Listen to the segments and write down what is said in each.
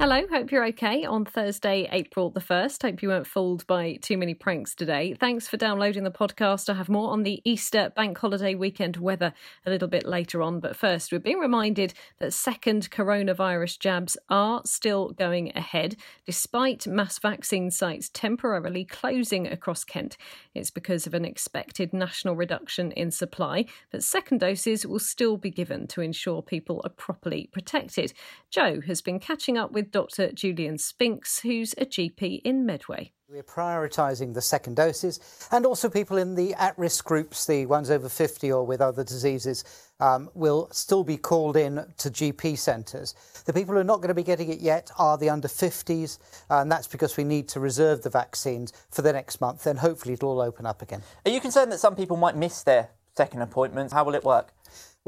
Hello, hope you're okay on Thursday, April the 1st. Hope you weren't fooled by too many pranks today. Thanks for downloading the podcast. I have more on the Easter bank holiday weekend weather a little bit later on. But first, we're being reminded that second coronavirus jabs are still going ahead, despite mass vaccine sites temporarily closing across Kent. It's because of an expected national reduction in supply, but second doses will still be given to ensure people are properly protected. Joe has been catching up with Dr. Julian Spinks, who's a GP in Medway. We're prioritising the second doses and also people in the at risk groups, the ones over 50 or with other diseases, um, will still be called in to GP centres. The people who are not going to be getting it yet are the under 50s, and that's because we need to reserve the vaccines for the next month. Then hopefully it'll all open up again. Are you concerned that some people might miss their second appointments? How will it work?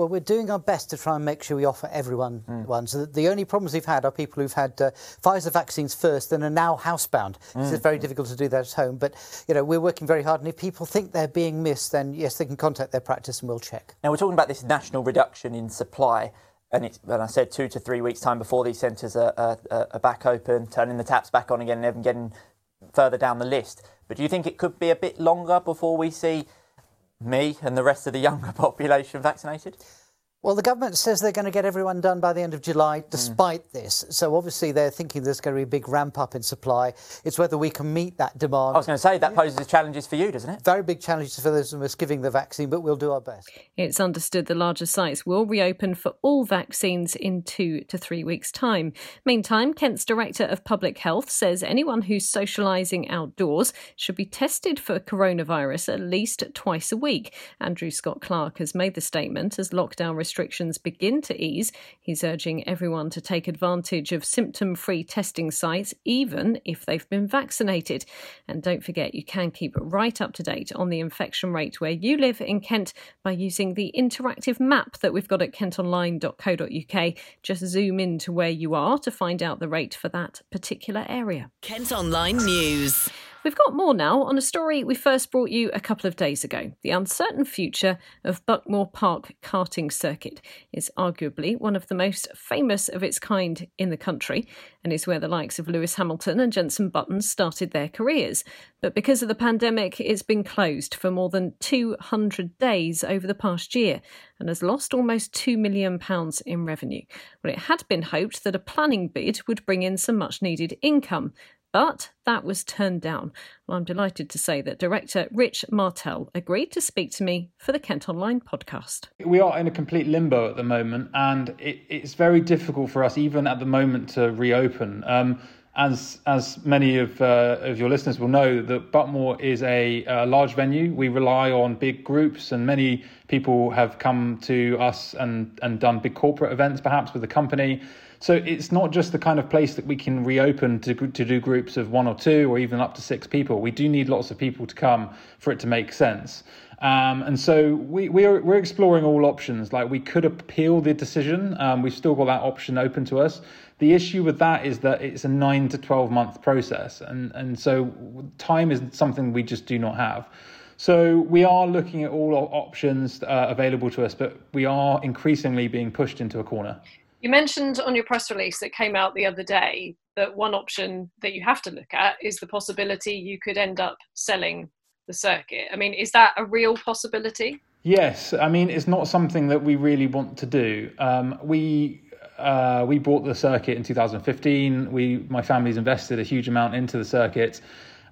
Well, we're doing our best to try and make sure we offer everyone mm. one. So the only problems we've had are people who've had uh, Pfizer vaccines first and are now housebound. Mm. it's very difficult to do that at home. But you know, we're working very hard. And if people think they're being missed, then yes, they can contact their practice and we'll check. Now we're talking about this national reduction in supply. And, it's, and I said two to three weeks' time before these centres are, are, are back open, turning the taps back on again, and even getting further down the list. But do you think it could be a bit longer before we see me and the rest of the younger population vaccinated? Well, the government says they're going to get everyone done by the end of July, despite mm. this. So obviously they're thinking there's going to be a big ramp up in supply. It's whether we can meet that demand. I was going to say that poses challenges for you, doesn't it? Very big challenges for those of us giving the vaccine, but we'll do our best. It's understood the larger sites will reopen for all vaccines in two to three weeks' time. Meantime, Kent's Director of Public Health says anyone who's socialising outdoors should be tested for coronavirus at least twice a week. Andrew Scott Clark has made the statement as lockdown restrictions restrictions begin to ease, he's urging everyone to take advantage of symptom free testing sites, even if they've been vaccinated. And don't forget, you can keep right up to date on the infection rate where you live in Kent by using the interactive map that we've got at kentonline.co.uk. Just zoom in to where you are to find out the rate for that particular area. Kent Online News. We've got more now on a story we first brought you a couple of days ago. The uncertain future of Buckmore Park karting circuit is arguably one of the most famous of its kind in the country and is where the likes of Lewis Hamilton and Jenson Button started their careers. But because of the pandemic, it's been closed for more than 200 days over the past year and has lost almost £2 million in revenue. Well, it had been hoped that a planning bid would bring in some much needed income. But that was turned down. Well, I'm delighted to say that director Rich Martell agreed to speak to me for the Kent Online podcast. We are in a complete limbo at the moment, and it, it's very difficult for us, even at the moment, to reopen. Um, as as many of uh, of your listeners will know, that Buckmore is a, a, large venue. We rely on big groups, and many people have come to us and and done big corporate events, perhaps with the company. So it's not just the kind of place that we can reopen to to do groups of one or two or even up to six people. We do need lots of people to come for it to make sense. Um, and so we, we're, we're exploring all options. Like we could appeal the decision. Um, we've still got that option open to us. The issue with that is that it's a nine to 12 month process. And, and so time is something we just do not have. So we are looking at all options uh, available to us, but we are increasingly being pushed into a corner. You mentioned on your press release that came out the other day that one option that you have to look at is the possibility you could end up selling the circuit. I mean, is that a real possibility? Yes, I mean it's not something that we really want to do. Um, we uh, we bought the circuit in 2015. We my family's invested a huge amount into the circuit,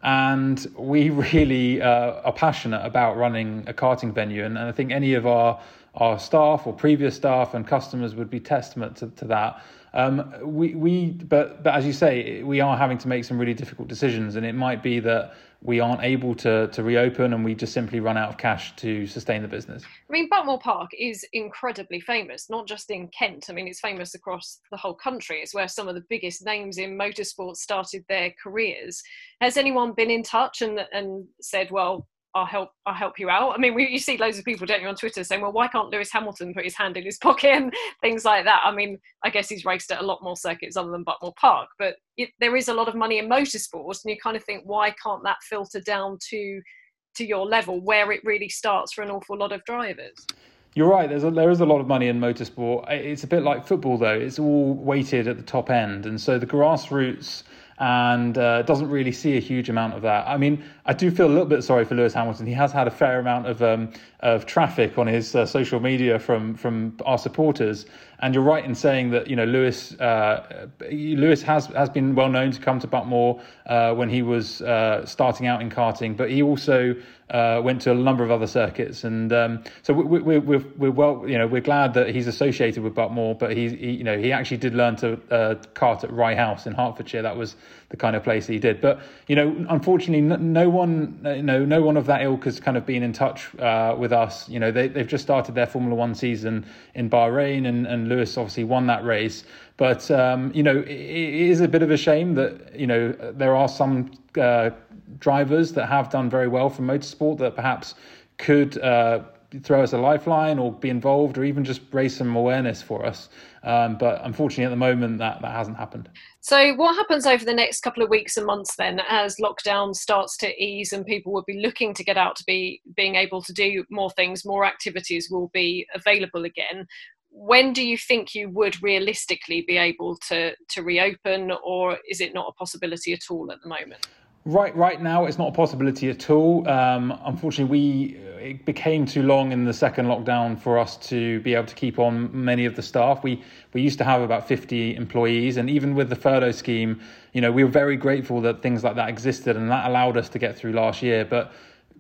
and we really uh, are passionate about running a karting venue. And, and I think any of our our staff or previous staff and customers would be testament to, to that. Um, we, we, but, but as you say, we are having to make some really difficult decisions, and it might be that we aren't able to to reopen, and we just simply run out of cash to sustain the business. I mean, Buckmore Park is incredibly famous, not just in Kent. I mean, it's famous across the whole country. It's where some of the biggest names in motorsport started their careers. Has anyone been in touch and and said, well? I'll help I'll help you out. I mean, we, you see loads of people, don't you, on Twitter saying, well, why can't Lewis Hamilton put his hand in his pocket and things like that? I mean, I guess he's raced at a lot more circuits other than Buckmore Park, but it, there is a lot of money in motorsports, and you kind of think, why can't that filter down to to your level where it really starts for an awful lot of drivers? You're right. There's a, there is a lot of money in motorsport. It's a bit like football, though. It's all weighted at the top end, and so the grassroots and uh, doesn't really see a huge amount of that. I mean, I do feel a little bit sorry for Lewis Hamilton. He has had a fair amount of um, of traffic on his uh, social media from from our supporters, and you're right in saying that you know Lewis uh, Lewis has has been well known to come to Buckmore uh, when he was uh, starting out in karting, but he also uh, went to a number of other circuits, and um, so we, we, we're we're well you know we're glad that he's associated with Buckmore, but he, he you know he actually did learn to uh, kart at Rye House in Hertfordshire. That was the kind of place he did, but you know unfortunately no one you know no one of that ilk has kind of been in touch with us. You know they they've just started their Formula One season in Bahrain and and Lewis obviously won that race. But um, you know, it, it is a bit of a shame that you know there are some uh, drivers that have done very well from motorsport that perhaps could. Uh, throw us a lifeline or be involved or even just raise some awareness for us. Um, but unfortunately, at the moment, that, that hasn't happened. So, what happens over the next couple of weeks and months then, as lockdown starts to ease and people will be looking to get out to be being able to do more things, more activities will be available again? When do you think you would realistically be able to to reopen or is it not a possibility at all at the moment Right, right now it's not a possibility at all. Um, unfortunately, we it became too long in the second lockdown for us to be able to keep on many of the staff. We we used to have about fifty employees, and even with the furlough scheme, you know, we were very grateful that things like that existed, and that allowed us to get through last year. But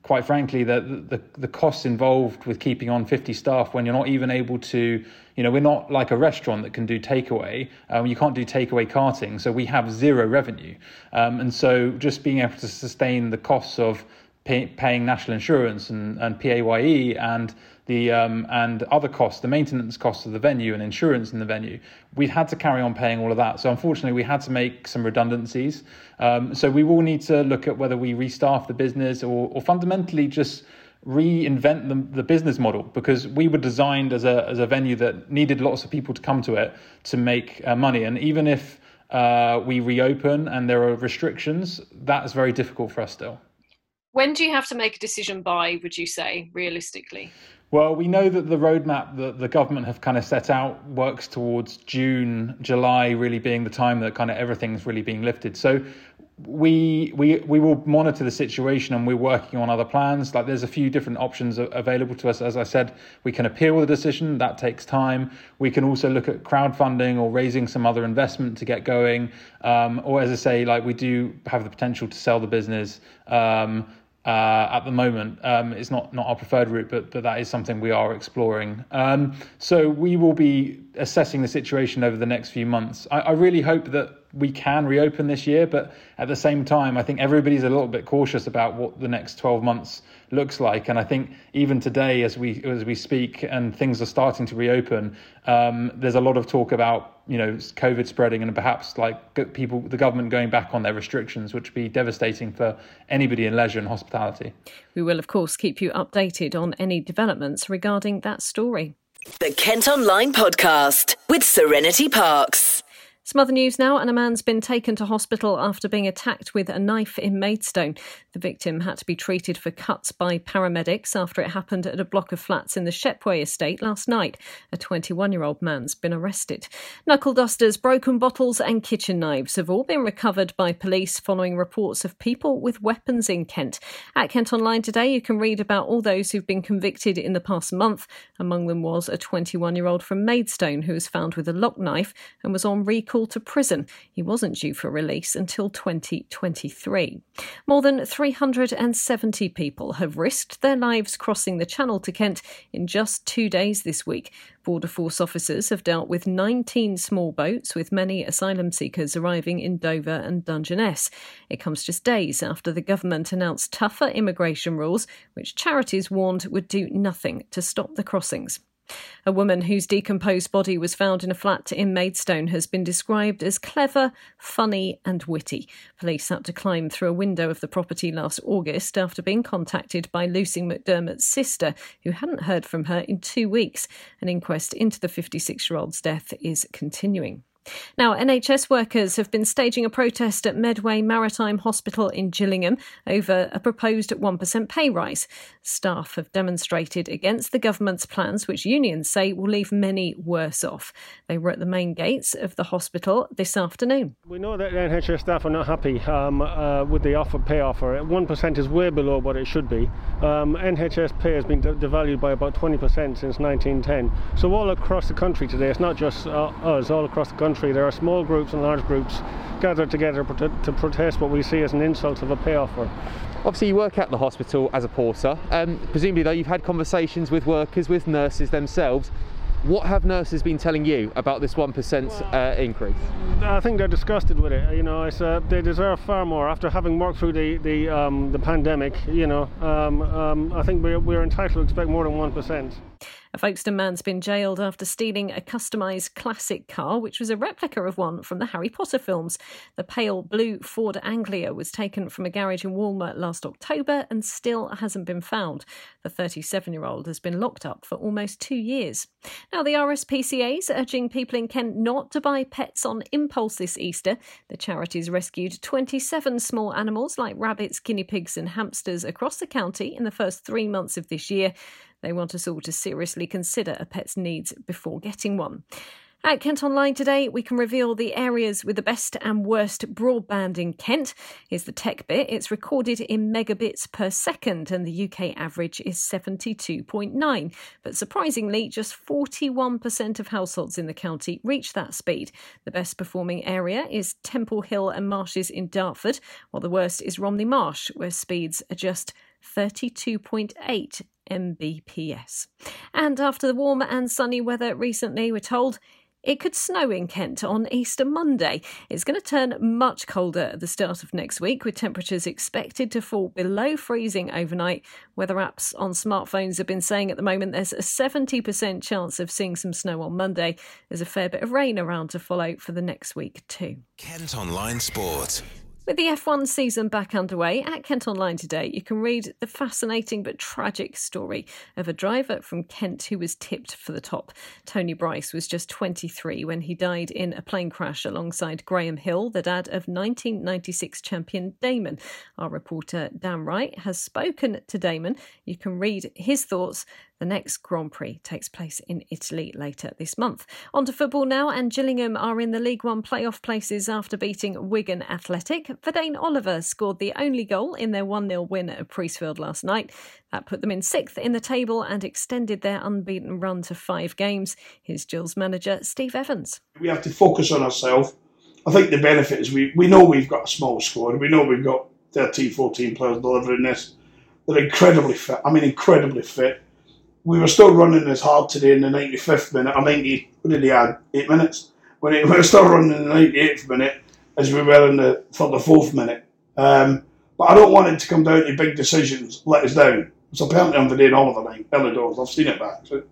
quite frankly, the, the, the costs involved with keeping on 50 staff when you're not even able to, you know, we're not like a restaurant that can do takeaway. Um, you can't do takeaway karting, so we have zero revenue. Um, and so just being able to sustain the costs of pay, paying national insurance and, and PAYE and the um, and other costs, the maintenance costs of the venue and insurance in the venue. We've had to carry on paying all of that. So unfortunately, we had to make some redundancies. Um, so we will need to look at whether we restaff the business or, or fundamentally just reinvent the, the business model because we were designed as a as a venue that needed lots of people to come to it to make uh, money. And even if uh, we reopen and there are restrictions, that is very difficult for us still. When do you have to make a decision by, would you say, realistically? Well, we know that the roadmap that the government have kind of set out works towards June, July really being the time that kind of everything's really being lifted. So we we we will monitor the situation and we're working on other plans. Like there's a few different options available to us. As i said we can appeal the decision. That takes time. We can also look at crowdfunding or raising some other investment to get going. Um, or as i say like we do have the potential to sell the business. Um, uh, at the moment. Um, it's not, not our preferred route, but, but that is something we are exploring. Um, so we will be assessing the situation over the next few months. I, I really hope that we can reopen this year, but at the same time, I think everybody's a little bit cautious about what the next 12 months looks like. And I think even today, as we as we speak, and things are starting to reopen, um, there's a lot of talk about you know COVID spreading and perhaps like people, the government going back on their restrictions, which would be devastating for anybody in leisure and hospitality. We will, of course, keep you updated on any developments regarding that story. The Kent Online Podcast with Serenity Parks. Some other news now, and a man's been taken to hospital after being attacked with a knife in Maidstone. The victim had to be treated for cuts by paramedics after it happened at a block of flats in the Shepway estate last night. A 21 year old man's been arrested. Knuckle dusters, broken bottles, and kitchen knives have all been recovered by police following reports of people with weapons in Kent. At Kent Online today, you can read about all those who've been convicted in the past month. Among them was a 21 year old from Maidstone who was found with a lock knife and was on recall to prison. He wasn't due for release until 2023. More than 370 people have risked their lives crossing the Channel to Kent in just two days this week. Border Force officers have dealt with 19 small boats, with many asylum seekers arriving in Dover and Dungeness. It comes just days after the government announced tougher immigration rules, which charities warned would do nothing to stop the crossings. A woman whose decomposed body was found in a flat in Maidstone has been described as clever, funny, and witty. Police had to climb through a window of the property last August after being contacted by Lucy McDermott's sister, who hadn't heard from her in two weeks. An inquest into the 56 year old's death is continuing. Now, NHS workers have been staging a protest at Medway Maritime Hospital in Gillingham over a proposed 1% pay rise. Staff have demonstrated against the government's plans, which unions say will leave many worse off. They were at the main gates of the hospital this afternoon. We know that NHS staff are not happy um, uh, with the offer pay offer. 1% is way below what it should be. Um, NHS pay has been de- devalued by about 20% since 1910. So, all across the country today, it's not just uh, us, all across the country country, there are small groups and large groups gathered together to protest what we see as an insult of a pay offer. Obviously, you work at the hospital as a porter. Um, presumably, though, you've had conversations with workers, with nurses themselves. What have nurses been telling you about this one well, uh, increase? I think they're disgusted with it. You know, uh, they deserve far more after having worked through the the, um, the pandemic. You know, um, um I think we're, we're entitled to expect more than one percent. A Folkestone man's been jailed after stealing a customised classic car, which was a replica of one from the Harry Potter films. The pale blue Ford Anglia was taken from a garage in Walmer last October and still hasn't been found. The 37 year old has been locked up for almost two years. Now, the RSPCA is urging people in Kent not to buy pets on impulse this Easter. The charities rescued 27 small animals like rabbits, guinea pigs, and hamsters across the county in the first three months of this year. They want us all to seriously consider a pet's needs before getting one. At Kent Online today, we can reveal the areas with the best and worst broadband in Kent. Is the tech bit. It's recorded in megabits per second, and the UK average is 72.9. But surprisingly, just 41% of households in the county reach that speed. The best performing area is Temple Hill and Marshes in Dartford, while the worst is Romney Marsh, where speeds are just 32.8 Mbps. And after the warm and sunny weather recently, we're told it could snow in Kent on Easter Monday. It's going to turn much colder at the start of next week, with temperatures expected to fall below freezing overnight. Weather apps on smartphones have been saying at the moment there's a 70% chance of seeing some snow on Monday. There's a fair bit of rain around to follow for the next week, too. Kent Online Sport. With the F1 season back underway, at Kent Online today, you can read the fascinating but tragic story of a driver from Kent who was tipped for the top. Tony Brise was just 23 when he died in a plane crash alongside Graham Hill, the dad of 1996 champion Damon. Our reporter Dan Wright has spoken to Damon. You can read his thoughts the next Grand Prix takes place in Italy later this month. On to football now, and Gillingham are in the League One playoff places after beating Wigan Athletic. Vadaine Oliver scored the only goal in their 1 0 win at Priestfield last night. That put them in sixth in the table and extended their unbeaten run to five games. Here's Gills' manager Steve Evans. We have to focus on ourselves. I think the benefit is we, we know we've got a small squad. We know we've got 13, 14 players delivering this. They're incredibly fit. I mean, incredibly fit we were still running as hard today in the 95th minute, or 90, what did he add? Eight minutes? When it, we were still running in the 98th minute as we were in the fourth minute. Um, but I don't want it to come down to big decisions, let us down. It's a penalty on the day and all of the night, early doors. I've seen it back. So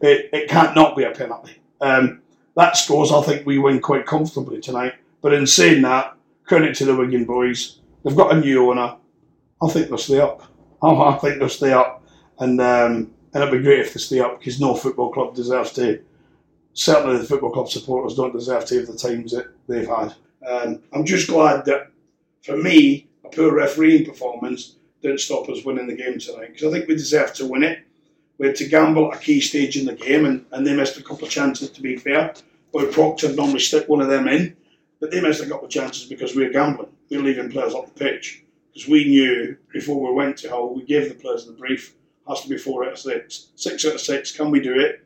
it, it can't not be a penalty. Um, that scores, I think we win quite comfortably tonight. But in saying that, credit to the Wigan boys. They've got a new owner. I think they'll stay up. I think they'll stay up. And um, and it'd be great if they stay up because no football club deserves to. Certainly, the football club supporters don't deserve to have the times that they've had. Um, I'm just glad that, for me, a poor refereeing performance didn't stop us winning the game tonight because I think we deserved to win it. We had to gamble at a key stage in the game, and, and they missed a couple of chances. To be fair, but Proctor normally stick one of them in, but they missed a couple of chances because we were gambling. We were leaving players off the pitch because we knew before we went to Hull, we gave the players the brief has to be four out of six. Six out of six, can we do it?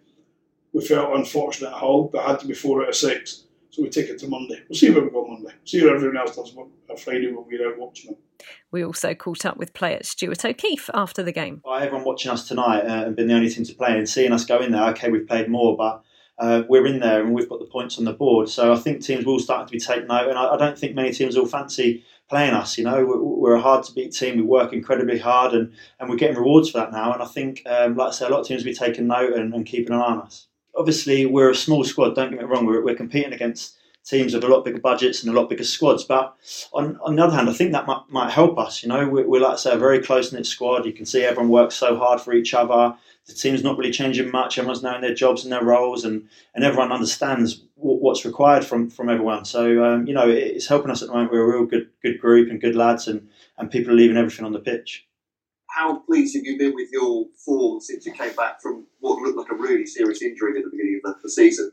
We felt unfortunate at Hull, but had to be four out of six. So we take it to Monday. We'll see where we go Monday. See how everyone else does on Friday when we're out watching them. We also caught up with player Stuart O'Keefe after the game. Well, everyone watching us tonight uh, and been the only team to play and seeing us go in there, okay, we've played more, but uh, we're in there and we've got the points on the board. So I think teams will start to be taken note, and I, I don't think many teams will fancy playing us. You know, we're, a hard to beat team. We work incredibly hard, and, and we're getting rewards for that now. And I think, um, like I say, a lot of teams will be taking note and, and, keeping an eye on us. Obviously, we're a small squad. Don't get me wrong. We're, we're competing against teams with a lot bigger budgets and a lot bigger squads. But on, on the other hand, I think that might, might help us. You know, we're, we're like I say, a very close knit squad. You can see everyone works so hard for each other. The team's not really changing much. Everyone's knowing their jobs and their roles, and, and everyone understands what's required from, from everyone. So um, you know, it's helping us at the moment. We're a real good good group and good lads, and, and people are leaving everything on the pitch. How pleased have you been with your form since you came back from what looked like a really serious injury at the beginning of the, the season?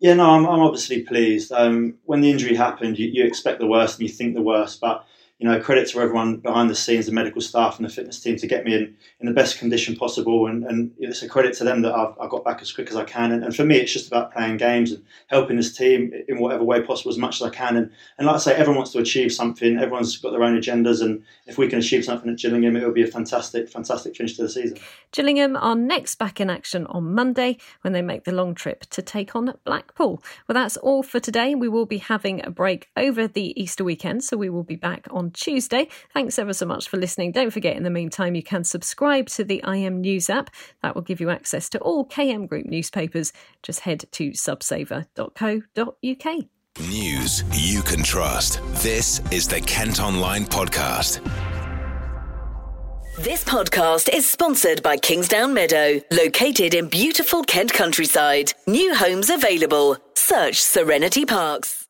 Yeah, no, I'm, I'm obviously pleased. Um, when the injury happened, you, you expect the worst and you think the worst, but you know, credit to everyone behind the scenes, the medical staff and the fitness team to get me in, in the best condition possible. And, and it's a credit to them that I've, I got back as quick as I can. And, and, for me, it's just about playing games and helping this team in whatever way possible as much as I can. And, and like I say, everyone wants to achieve something. Everyone's got their own agendas. And if we can achieve something at Gillingham, it will be a fantastic, fantastic finish to the season. Gillingham are next back in action on Monday when they make the long trip to take on Blackpool. Well, that's all for today. We will be having a break over the Easter weekend, so we will be back on Tuesday. Thanks ever so much for listening. Don't forget, in the meantime, you can subscribe to the KM News app. That will give you access to all KM Group newspapers. Just head to subsaver.co.uk. News you can trust. This is the Kent Online Podcast. This podcast is sponsored by Kingsdown Meadow, located in beautiful Kent countryside. New homes available. Search Serenity Parks.